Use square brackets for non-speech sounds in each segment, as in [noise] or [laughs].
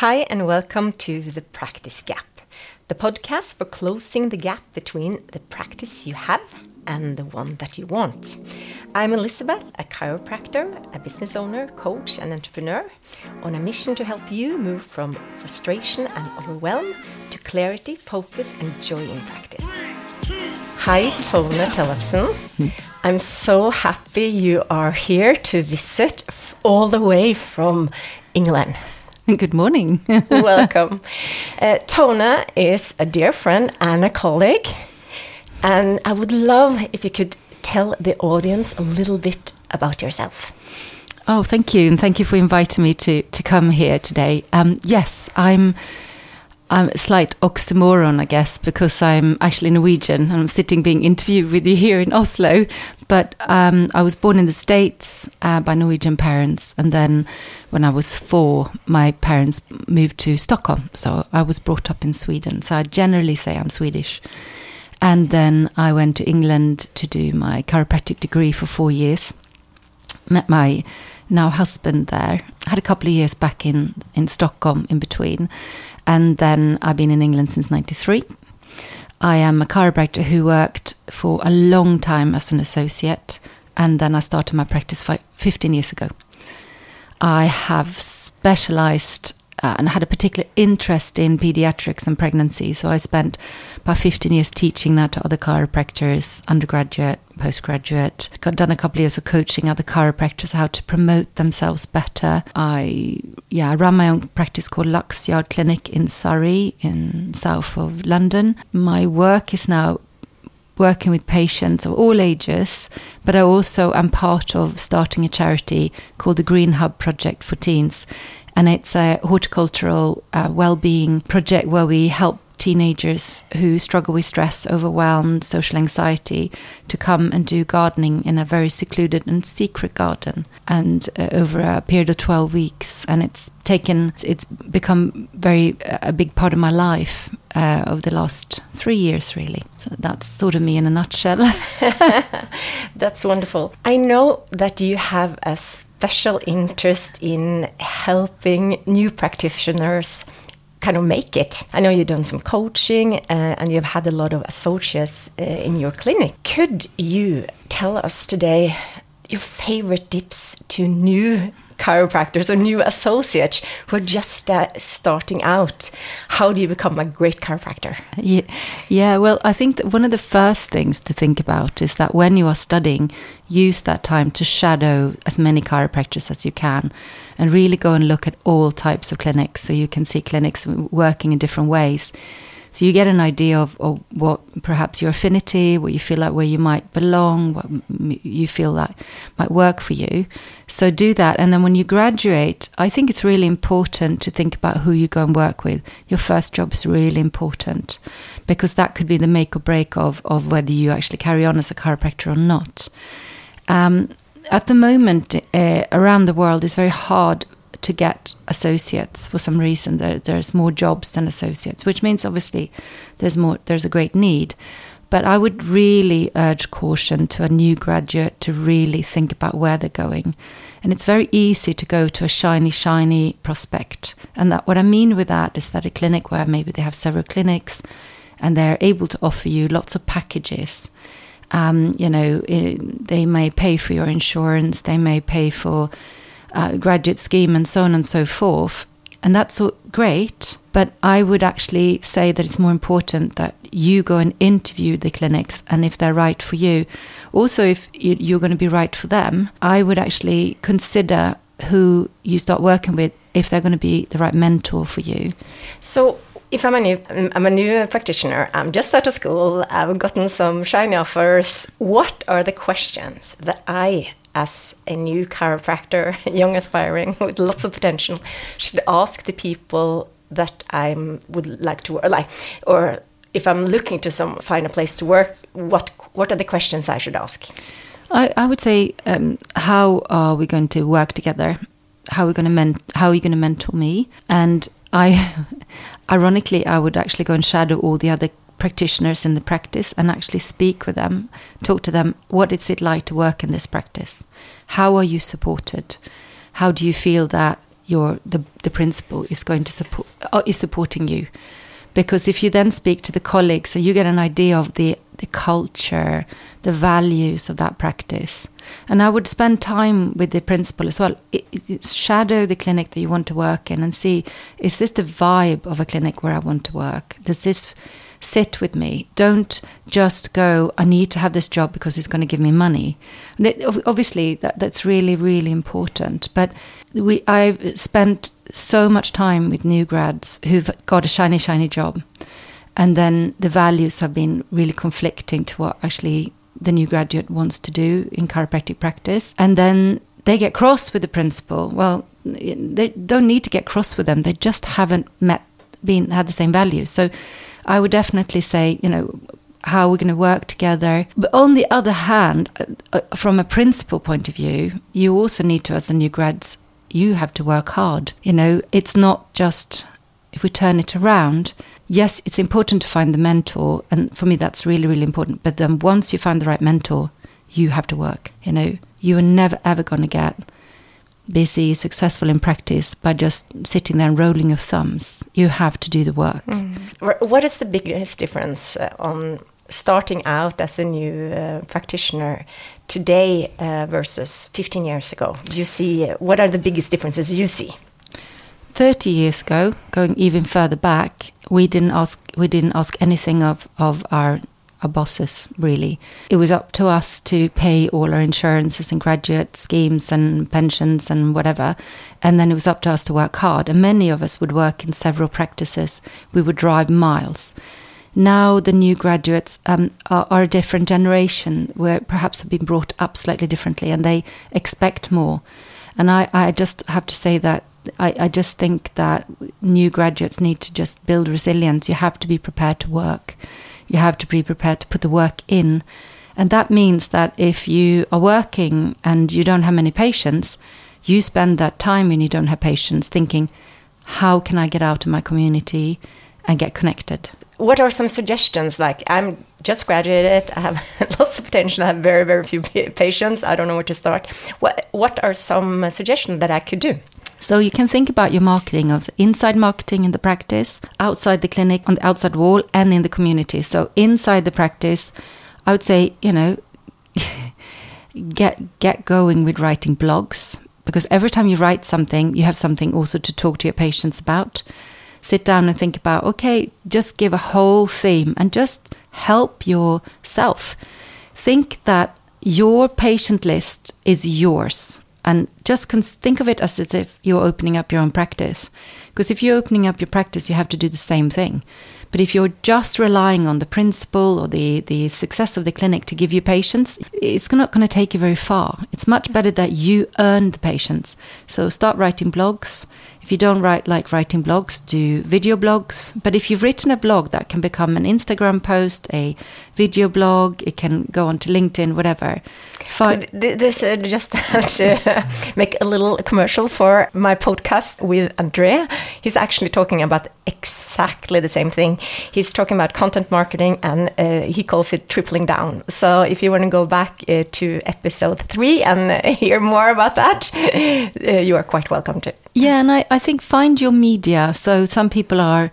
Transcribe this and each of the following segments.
Hi, and welcome to The Practice Gap, the podcast for closing the gap between the practice you have and the one that you want. I'm Elisabeth, a chiropractor, a business owner, coach, and entrepreneur, on a mission to help you move from frustration and overwhelm to clarity, focus, and joy in practice. Hi, Tone Tellefsen. Hmm. I'm so happy you are here to visit all the way from England. [laughs] Good morning. [laughs] Welcome. Uh, Tone is a dear friend and a colleague. And I would love if you could tell the audience a little bit about yourself. Oh, thank you. And thank you for inviting me to, to come here today. Um, yes, I'm. I'm a slight oxymoron, I guess, because I'm actually Norwegian and I'm sitting being interviewed with you here in Oslo. But um, I was born in the States uh, by Norwegian parents. And then when I was four, my parents moved to Stockholm. So I was brought up in Sweden. So I generally say I'm Swedish. And then I went to England to do my chiropractic degree for four years. Met my now husband there. Had a couple of years back in, in Stockholm in between. And then I've been in England since 93. I am a chiropractor who worked for a long time as an associate. And then I started my practice 15 years ago. I have specialized uh, and had a particular interest in pediatrics and pregnancy. So I spent about 15 years teaching that to other chiropractors, undergraduate, postgraduate. Got done a couple of years of coaching other chiropractors how to promote themselves better. I yeah, I run my own practice called Lux Yard Clinic in Surrey, in south of London. My work is now working with patients of all ages, but I also am part of starting a charity called the Green Hub Project for Teens and it's a horticultural uh, well-being project where we help teenagers who struggle with stress, overwhelmed, social anxiety to come and do gardening in a very secluded and secret garden and uh, over a period of 12 weeks. And it's taken it's become very uh, a big part of my life uh, over the last three years really. So that's sort of me in a nutshell. [laughs] That's wonderful. I know that you have a special interest in helping new practitioners kind of make it. I know you've done some coaching uh, and you've had a lot of associates uh, in your clinic. Could you tell us today your favorite tips to new chiropractors or new associates who are just uh, starting out? How do you become a great chiropractor? Yeah, yeah, well, I think that one of the first things to think about is that when you are studying, use that time to shadow as many chiropractors as you can and really go and look at all types of clinics so you can see clinics working in different ways so you get an idea of, of what perhaps your affinity, what you feel like where you might belong, what you feel like might work for you. So do that. And then when you graduate, I think it's really important to think about who you go and work with. Your first job is really important because that could be the make or break of, of whether you actually carry on as a chiropractor or not. Um, at the moment, uh, around the world, it's very hard to get associates for some reason. There, there's more jobs than associates, which means obviously there's more. There's a great need. But I would really urge caution to a new graduate to really think about where they're going. And it's very easy to go to a shiny, shiny prospect. And that what I mean with that is that a clinic where maybe they have several clinics and they're able to offer you lots of packages. Um, you know, they may pay for your insurance, they may pay for uh, graduate scheme and so on and so forth. And that's great, but I would actually say that it's more important that you go and interview the clinics and if they're right for you. Also, if you're going to be right for them, I would actually consider who you start working with if they're going to be the right mentor for you. So, if I'm a new I'm a new practitioner, I'm just out of school, I've gotten some shiny offers. What are the questions that I as a new chiropractor, [laughs] young aspiring with lots of potential, should ask the people that I would like to work, like, or if I'm looking to some find a place to work, what what are the questions I should ask? I, I would say, um, how are we going to work together? How are we going to men- How are you going to mentor me? And I, [laughs] ironically, I would actually go and shadow all the other practitioners in the practice and actually speak with them, talk to them. What is it like to work in this practice? How are you supported? How do you feel that your the, the principal is going to support uh, is supporting you because if you then speak to the colleagues so you get an idea of the the culture the values of that practice and i would spend time with the principal as well it, it, shadow the clinic that you want to work in and see is this the vibe of a clinic where i want to work does this sit with me. Don't just go, I need to have this job because it's going to give me money. obviously, that, that's really, really important. But we, I've spent so much time with new grads who've got a shiny, shiny job. And then the values have been really conflicting to what actually the new graduate wants to do in chiropractic practice. And then they get cross with the principal. Well, they don't need to get cross with them. They just haven't met, been had the same values. So I would definitely say, you know, how we're going to work together. But on the other hand, uh, uh, from a principal point of view, you also need to, as a new grads, you have to work hard. You know, it's not just if we turn it around. Yes, it's important to find the mentor, and for me, that's really, really important. But then once you find the right mentor, you have to work. You know, you are never ever going to get busy, successful in practice by just sitting there and rolling your thumbs. You have to do the work. Mm. What is the biggest difference uh, on starting out as a new uh, practitioner today uh, versus 15 years ago? Do you see uh, what are the biggest differences you see? 30 years ago, going even further back, we didn't ask we didn't ask anything of, of our our bosses, really. It was up to us to pay all our insurances and graduate schemes and pensions and whatever. And then it was up to us to work hard. And many of us would work in several practices. We would drive miles. Now the new graduates um, are, are, a different generation, where perhaps have been brought up slightly differently, and they expect more. And I, I just have to say that I, I just think that new graduates need to just build resilience. You have to be prepared to work you have to be prepared to put the work in. And that means that if you are working and you don't have many patients, you spend that time when you don't have patients thinking, how can I get out of my community and get connected? What are some suggestions? Like, I'm just graduated, I have [laughs] lots of potential, I have very, very few patients, I don't know where to start. What, what are some suggestions that I could do? So you can think about your marketing of inside marketing in the practice, outside the clinic, on the outside wall, and in the community. So inside the practice, I would say, you know, [laughs] get get going with writing blogs because every time you write something, you have something also to talk to your patients about. Sit down and think about, okay, just give a whole theme and just help yourself. Think that your patient list is yours and just think of it as if you're opening up your own practice. Because if you're opening up your practice, you have to do the same thing. But if you're just relying on the principal or the, the success of the clinic to give you patients, it's not going to take you very far. It's much better that you earn the patients. So start writing blogs. If you don't write like writing blogs, do video blogs. But if you've written a blog, that can become an Instagram post, a video blog. It can go on to LinkedIn, whatever. Fine. This uh, just [laughs] to [laughs] make a little commercial for my podcast with Andrea. He's actually talking about exactly the same thing. He's talking about content marketing, and uh, he calls it tripling down. So if you want to go back uh, to episode three and uh, [laughs] hear more about that, uh, you are quite welcome to. Yeah, and I, I think find your media. So some people are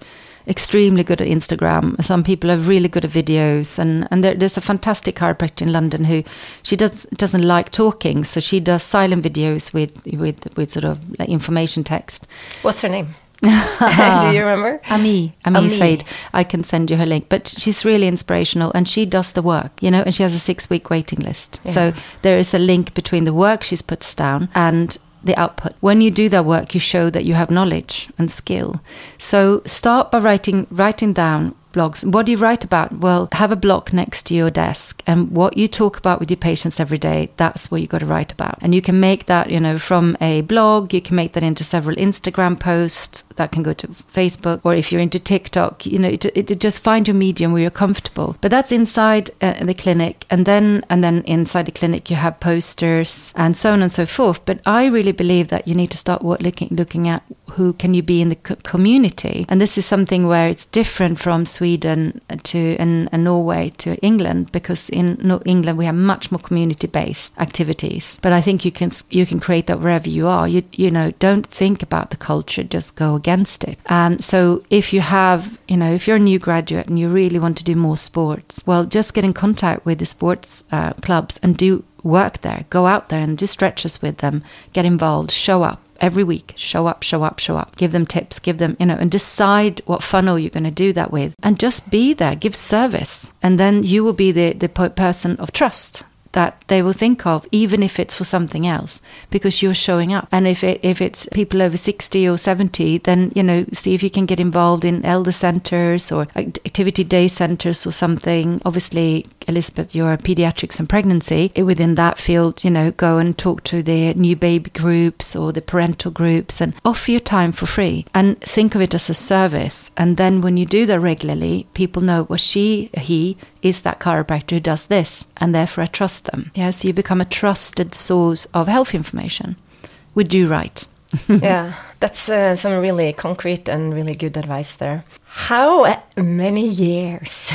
extremely good at Instagram. Some people are really good at videos, and and there, there's a fantastic chiropractor in London who she does doesn't like talking, so she does silent videos with with with sort of like information text. What's her name? [laughs] Do you remember? Ami, Ami, Ami Said. I can send you her link. But she's really inspirational and she does the work, you know, and she has a six week waiting list. Yeah. So there is a link between the work she's puts down and the output. When you do that work, you show that you have knowledge and skill. So start by writing writing down blogs. What do you write about? Well, have a block next to your desk, and what you talk about with your patients every day, that's what you got to write about. And you can make that, you know, from a blog, you can make that into several Instagram posts that can go to Facebook, or if you're into TikTok, you know, it, it, just find your medium where you're comfortable. But that's inside uh, the clinic, and then and then inside the clinic you have posters and so on and so forth. But I really believe that you need to start looking looking at who can you be in the co- community? And this is something where it's different from Sweden to and, and Norway to England because in no- England we have much more community-based activities. But I think you can you can create that wherever you are. You you know don't think about the culture, just go against it. Um, so if you have you know if you're a new graduate and you really want to do more sports, well, just get in contact with the sports uh, clubs and do work there. Go out there and do stretches with them. Get involved. Show up every week. Show up show up show up. Give them tips give them you know and decide what funnel you're going to do that with. And just be there. Give service. And then you will be the the person of trust that they will think of, even if it's for something else, because you're showing up. And if it, if it's people over sixty or seventy, then you know see if you can get involved in elder centres or activity day centres or something. Obviously, Elisabeth, you're a pediatrics and pregnancy. Within that field, you know, go and talk to the new baby groups or the parental groups and offer your time for free and think of it as a service. And then when you do that regularly, people know, well, she, he is that chiropractor who does this, and therefore I trust them. Yeah, so you become a trusted source of health information. We do right. yeah, that's uh, some really concrete and really good advice there. How many years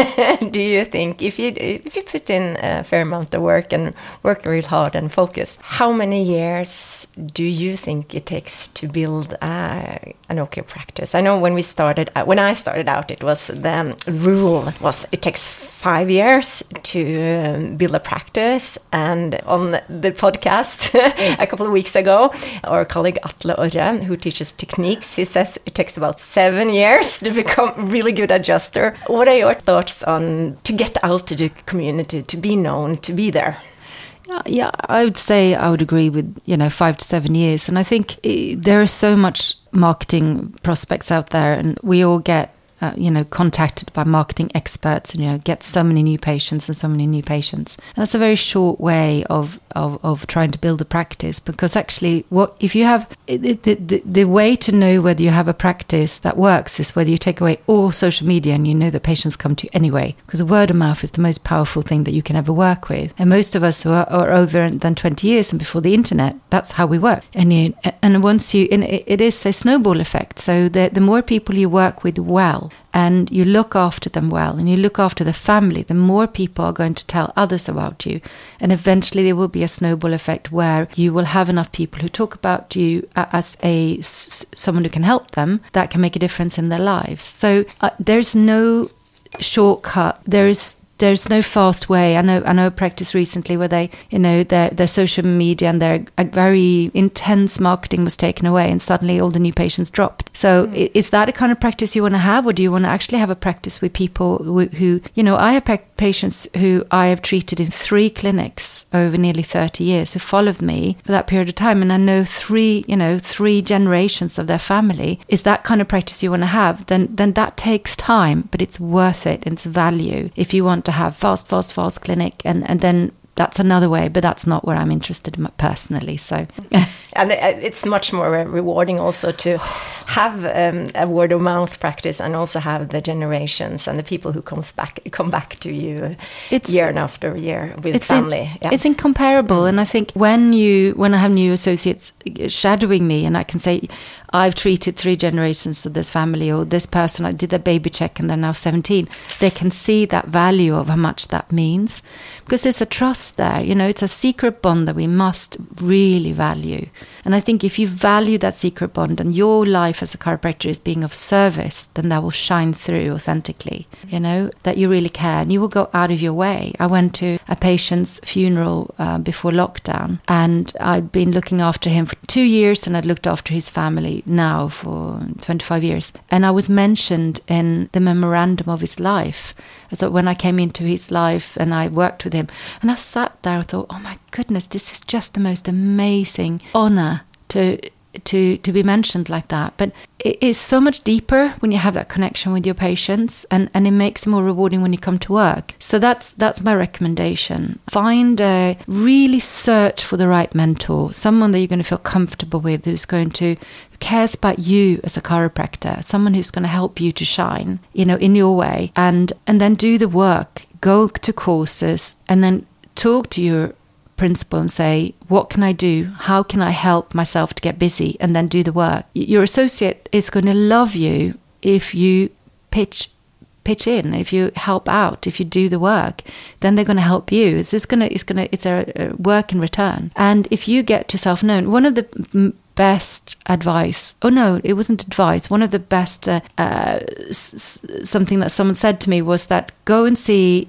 [laughs] do you think, if you if you put in a fair amount of work and work real hard and focus, how many years do you think it takes to build uh, an okay practice? I know when we started, uh, when I started out, it was the rule was it takes five years to um, build a practice. And on the podcast [laughs] a couple of weeks ago, our colleague Atle Orre, who teaches techniques, he says it takes about seven years to become really good adjuster. What are your thoughts on to get out to the community, to be known, to be there? Yeah, I would say I would agree with you know five to seven years, and I think eh, there is so much marketing prospects out there, and we all get uh, you know, contacted by marketing experts and, you know, get so many new patients and so many new patients. And that's a very short way of, of, of trying to build a practice because actually what, if you have, the, the, the way to know whether you have a practice that works is whether you take away all social media and you know that patients come to you anyway because word of mouth is the most powerful thing that you can ever work with. And most of us who are, are over than 20 years and before the internet, that's how we work. And you, and once you, and it, it is a snowball effect. So the, the more people you work with well, and you look after them well and you look after the family, the more people are going to tell others about you. And eventually there will be a snowball effect where you will have enough people who talk about you as a someone who can help them that can make a difference in their lives. So uh, there's no shortcut. There is there's no fast way. I know I know a practice recently where they, you know, their their social media and their very intense marketing was taken away, and suddenly all the new patients dropped. So mm. is that a kind of practice you want to have, or do you want to actually have a practice with people who, who you know, I have patients who I have treated in three clinics over nearly 30 years who followed me for that period of time, and I know three, you know, three generations of their family. Is that kind of practice you want to have? Then then that takes time, but it's worth it. It's value if you want to have fast, fast, fast clinic, and and then that's another way, but that's not where I'm interested in personally. So, [laughs] and it's much more rewarding also to have um, a word of mouth practice and also have the generations and the people who comes back come back to you it's, year after year with it's family. In, yeah. It's incomparable, and I think when you when I have new associates shadowing me, and I can say, I've treated three generations of this family, or this person, I did a baby check and they're now 17. They can see that value of how much that means because there's a trust there. You know, it's a secret bond that we must really value. And I think if you value that secret bond and your life as a chiropractor is being of service, then that will shine through authentically, you know, that you really care and you will go out of your way. I went to a patient's funeral uh, before lockdown and I'd been looking after him for two years and I'd looked after his family now for 25 years. And I was mentioned in the memorandum of his life. Thought when I came into his life and I worked with him, and I sat there, I thought, oh my goodness, this is just the most amazing honor to to to be mentioned like that. But it is so much deeper when you have that connection with your patients, and and it makes it more rewarding when you come to work. So that's that's my recommendation. Find a really search for the right mentor, someone that you're going to feel comfortable with, who's going to who cares about you as a chiropractor, someone who's going to help you to shine, you know, in your way, and and then do the work. Go to courses and then talk to your principal and say, what can I do? How can I help myself to get busy and then do the work? Your associate is going to love you if you pitch pitch in if you help out if you do the work then they're going to help you it's just going to it's going to it's a, work in return and if you get yourself known one of the best advice oh no it wasn't advice one of the best uh, uh, s- something that someone said to me was that go and see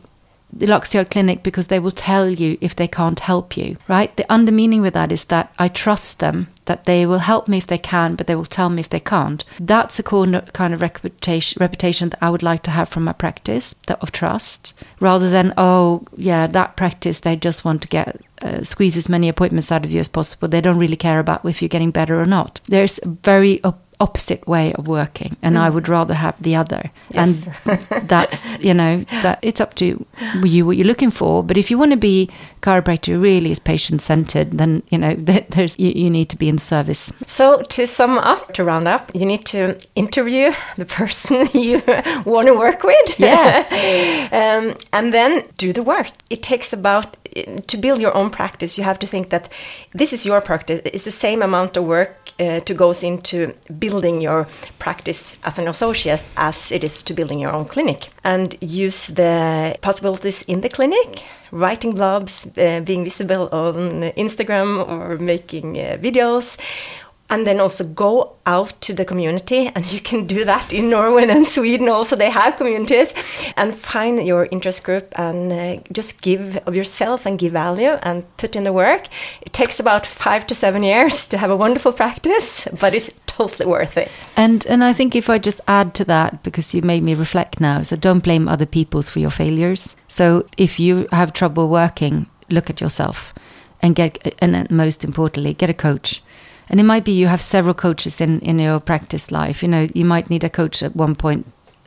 the Luxiol Clinic because they will tell you if they can't help you, right? The under meaning with that is that I trust them, that they will help me if they can, but they will tell me if they can't. That's a kind of reputation, reputation that I would like to have from my practice, that of trust, rather than, oh, yeah, that practice, they just want to get uh, squeeze as many appointments out of you as possible. They don't really care about if you're getting better or not. There's a very op- opposite way of working and mm. i would rather have the other. Yes. and that's you know that it's up to you what you're looking for but if you want to be chiropractor really is patient centered then you know there's you, you, need to be in service. So to sum up to round up you need to interview the [laughs] person you want to work with. Yeah. [laughs] Um, and then do the work. It takes about to build your own practice you have to think that this is your practice. It's the same amount of work uh, to goes into building your practice as an associate as it is to building your own clinic and use the possibilities in the clinic writing blogs uh, being visible on instagram or making uh, videos and then also go out to the community [laughs] and you can do that in norway and [laughs] sweden also. They have communities. And find your interest group and uh, just give of yourself and give value and put in the work. It takes about five to seven years to have a wonderful practice but it's totally worth it. And and i think if i just add to that because you made me reflect now so don't blame other people's for your failures. So if you have trouble working look at yourself and get and most importantly get a coach and it might be you have several coaches in in your practice life. You know you might need a coach at one point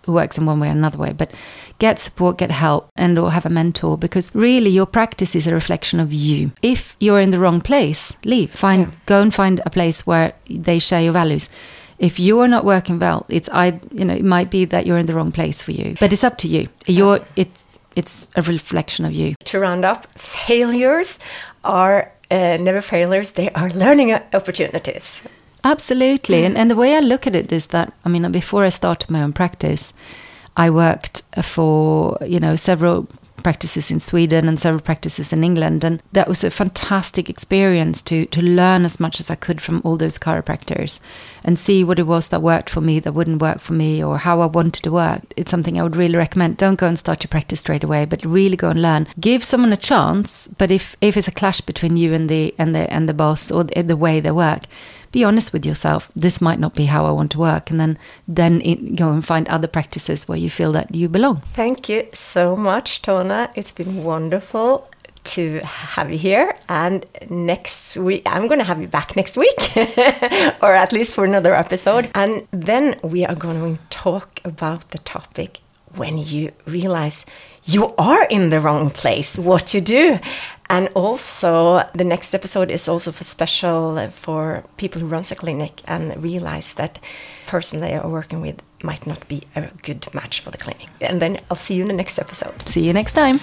who works in one way or another way but get support get help and or have a mentor because really your practice is a reflection of you. If you're in the wrong place leave. Find yeah. go and find a place where they share your values. If you're not working well it's i you know it might be that you're in the wrong place for you but it's up to you. You're it's it's a reflection of you. To round up failures are uh, never failures, they are learning opportunities. Absolutely. And, and the way I look at it is that, I mean, before I started my own practice, I worked for, you know, several practices in Sweden and several practices in England. And that was a fantastic experience to, to learn as much as I could from all those chiropractors and see what it was that worked for me, that wouldn't work for me, or how I wanted to work. It's something I would really recommend. Don't go and start your practice straight away, but really go and learn. Give someone a chance, but if, if it's a clash between you and the and the and the boss or the, the way they work, be honest with yourself. This might not be how I want to work, and then then go and find other practices where you feel that you belong. Thank you so much, Tone. It's been wonderful to have you here. And next week, I'm going to have you back next week, [laughs] or at least for another episode. And then we are going to talk about the topic when you realize you are in the wrong place, what you do. And also, the next episode is also for special for people who runs a clinic and realize that person they are working with might not be a good match for the clinic. And then I'll see you in the next episode. See you next time.